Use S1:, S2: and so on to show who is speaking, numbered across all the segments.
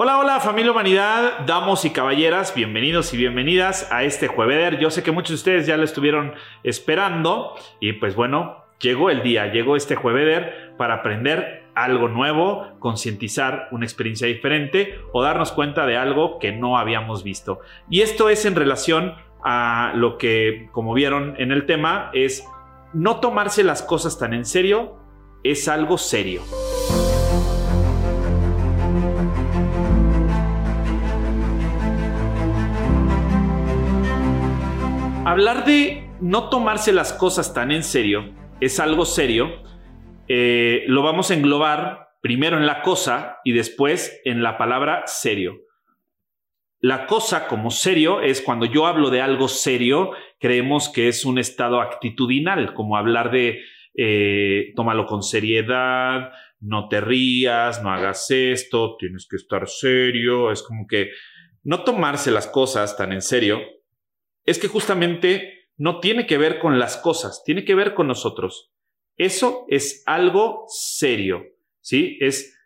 S1: Hola, hola familia humanidad, damos y caballeras, bienvenidos y bienvenidas a este jueves. Yo sé que muchos de ustedes ya lo estuvieron esperando y pues bueno, llegó el día, llegó este jueves para aprender algo nuevo, concientizar una experiencia diferente o darnos cuenta de algo que no habíamos visto. Y esto es en relación a lo que, como vieron en el tema, es no tomarse las cosas tan en serio, es algo serio. Hablar de no tomarse las cosas tan en serio es algo serio. Eh, lo vamos a englobar primero en la cosa y después en la palabra serio. La cosa como serio es cuando yo hablo de algo serio, creemos que es un estado actitudinal, como hablar de eh, tómalo con seriedad, no te rías, no hagas esto, tienes que estar serio. Es como que no tomarse las cosas tan en serio es que justamente no tiene que ver con las cosas, tiene que ver con nosotros. Eso es algo serio, ¿sí? Es,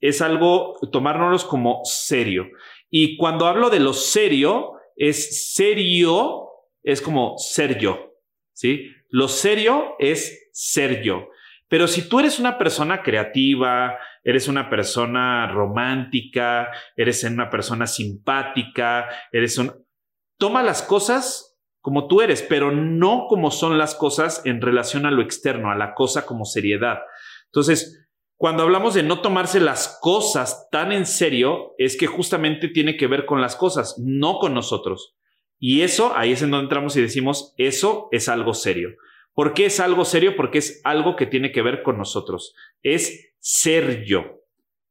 S1: es algo, tomárnoslo como serio. Y cuando hablo de lo serio, es serio, es como ser yo, ¿sí? Lo serio es ser yo. Pero si tú eres una persona creativa, eres una persona romántica, eres una persona simpática, eres un toma las cosas como tú eres, pero no como son las cosas en relación a lo externo, a la cosa como seriedad. Entonces, cuando hablamos de no tomarse las cosas tan en serio, es que justamente tiene que ver con las cosas, no con nosotros. Y eso, ahí es en donde entramos y decimos, eso es algo serio. ¿Por qué es algo serio? Porque es algo que tiene que ver con nosotros. Es ser yo.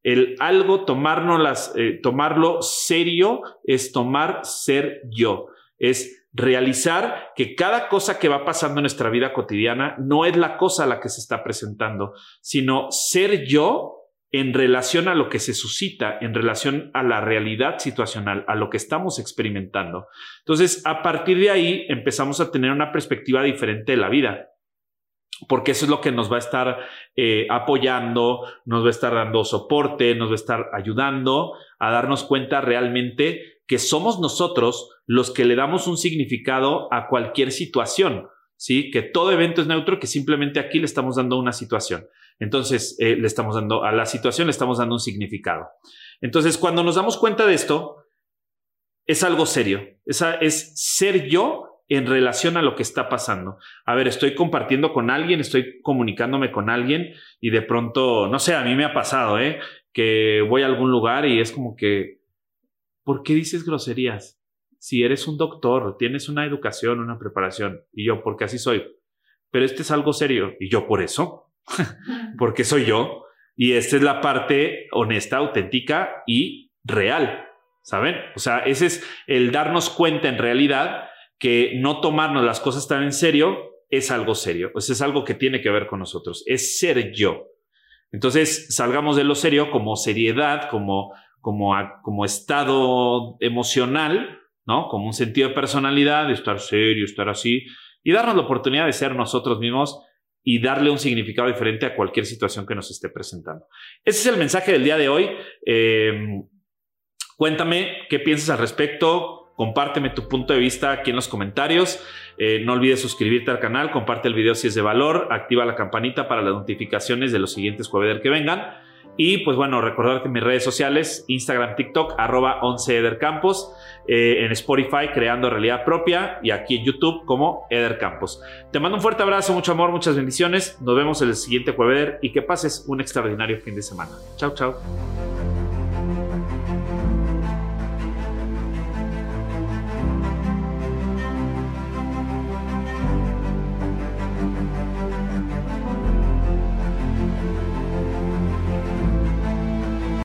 S1: El algo, las, eh, tomarlo serio es tomar ser yo, es realizar que cada cosa que va pasando en nuestra vida cotidiana no es la cosa a la que se está presentando, sino ser yo en relación a lo que se suscita, en relación a la realidad situacional, a lo que estamos experimentando. Entonces, a partir de ahí empezamos a tener una perspectiva diferente de la vida porque eso es lo que nos va a estar eh, apoyando, nos va a estar dando soporte, nos va a estar ayudando a darnos cuenta realmente que somos nosotros los que le damos un significado a cualquier situación, ¿sí? Que todo evento es neutro, que simplemente aquí le estamos dando una situación. Entonces, eh, le estamos dando a la situación, le estamos dando un significado. Entonces, cuando nos damos cuenta de esto, es algo serio. Esa es ser yo en relación a lo que está pasando. A ver, estoy compartiendo con alguien, estoy comunicándome con alguien y de pronto, no sé, a mí me ha pasado, ¿eh? Que voy a algún lugar y es como que, ¿por qué dices groserías? Si eres un doctor, tienes una educación, una preparación, y yo, porque así soy. Pero este es algo serio, y yo por eso, porque soy yo, y esta es la parte honesta, auténtica y real, ¿saben? O sea, ese es el darnos cuenta en realidad que no tomarnos las cosas tan en serio es algo serio, pues es algo que tiene que ver con nosotros, es ser yo. Entonces, salgamos de lo serio como seriedad, como, como, como estado emocional, ¿no? Como un sentido de personalidad, de estar serio, estar así, y darnos la oportunidad de ser nosotros mismos y darle un significado diferente a cualquier situación que nos esté presentando. Ese es el mensaje del día de hoy. Eh, cuéntame qué piensas al respecto, Compárteme tu punto de vista aquí en los comentarios. Eh, no olvides suscribirte al canal, comparte el video si es de valor, activa la campanita para las notificaciones de los siguientes jueves que vengan. Y pues bueno, recordarte mis redes sociales, Instagram, TikTok, arroba 11 edercampos, eh, en Spotify creando realidad propia y aquí en YouTube como Eder Campos. Te mando un fuerte abrazo, mucho amor, muchas bendiciones. Nos vemos el siguiente jueves y que pases un extraordinario fin de semana. Chao, chao.